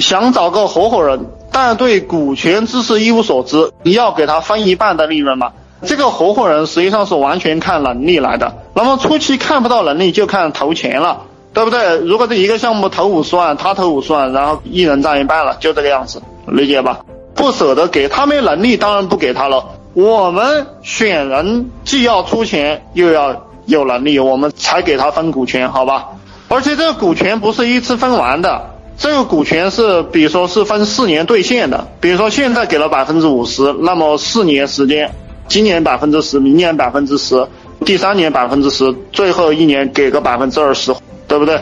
想找个合伙人，但对股权知识一无所知，你要给他分一半的利润吗？这个合伙人实际上是完全看能力来的。那么初期看不到能力，就看投钱了，对不对？如果这一个项目投五十万，他投五十万，然后一人占一半了，就这个样子，理解吧？不舍得给他没能力，当然不给他了。我们选人既要出钱，又要有能力，我们才给他分股权，好吧？而且这个股权不是一次分完的，这个股权是，比如说是分四年兑现的。比如说现在给了百分之五十，那么四年时间。今年百分之十，明年百分之十，第三年百分之十，最后一年给个百分之二十，对不对？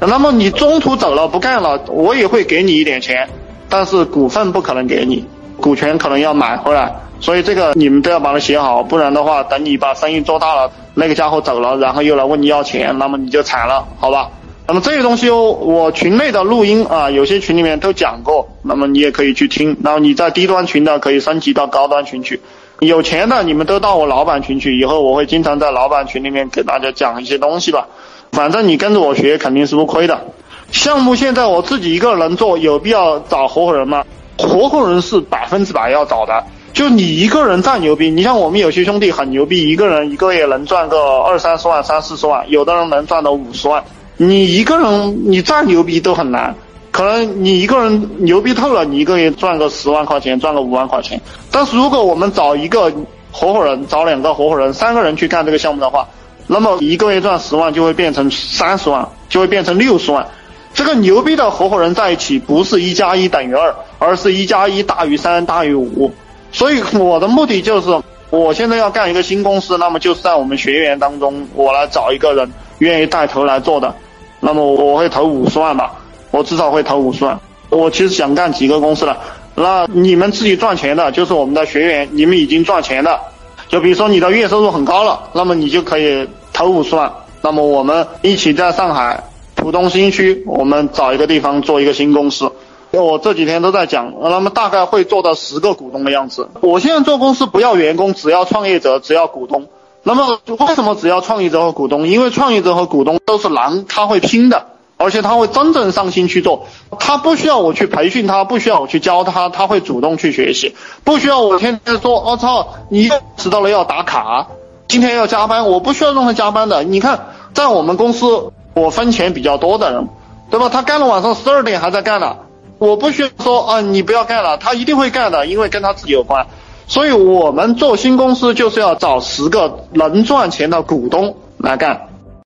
那么你中途走了不干了，我也会给你一点钱，但是股份不可能给你，股权可能要买回来，所以这个你们都要把它写好，不然的话，等你把生意做大了，那个家伙走了，然后又来问你要钱，那么你就惨了，好吧？那么这些东西我群内的录音啊，有些群里面都讲过，那么你也可以去听，然后你在低端群的可以升级到高端群去。有钱的你们都到我老板群去，以后我会经常在老板群里面给大家讲一些东西吧。反正你跟着我学肯定是不亏的。项目现在我自己一个人做，有必要找合伙人吗？合伙人是百分之百要找的。就你一个人再牛逼，你像我们有些兄弟很牛逼，一个人一个月能赚个二三十万、三四十万，有的人能赚到五十万。你一个人你再牛逼都很难。可能你一个人牛逼透了，你一个月赚个十万块钱，赚个五万块钱。但是如果我们找一个合伙人，找两个合伙人，三个人去干这个项目的话，那么一个月赚十万就会变成三十万，就会变成六十万。这个牛逼的合伙人在一起，不是一加一等于二，而是一加一大于三大于五。所以我的目的就是，我现在要干一个新公司，那么就是在我们学员当中，我来找一个人愿意带头来做的，那么我会投五十万吧。我至少会投五十万。我其实想干几个公司的，那你们自己赚钱的，就是我们的学员，你们已经赚钱的，就比如说你的月收入很高了，那么你就可以投五十万。那么我们一起在上海浦东新区，我们找一个地方做一个新公司。我这几天都在讲，那么大概会做到十个股东的样子。我现在做公司不要员工，只要创业者，只要股东。那么为什么只要创业者和股东？因为创业者和股东都是狼，他会拼的。而且他会真正上心去做，他不需要我去培训他，不需要我去教他，他会主动去学习，不需要我天天说，我操，你迟到了要打卡，今天要加班，我不需要让他加班的。你看，在我们公司，我分钱比较多的人，对吧？他干了晚上十二点还在干呢，我不需要说啊，你不要干了，他一定会干的，因为跟他自己有关。所以我们做新公司就是要找十个能赚钱的股东来干。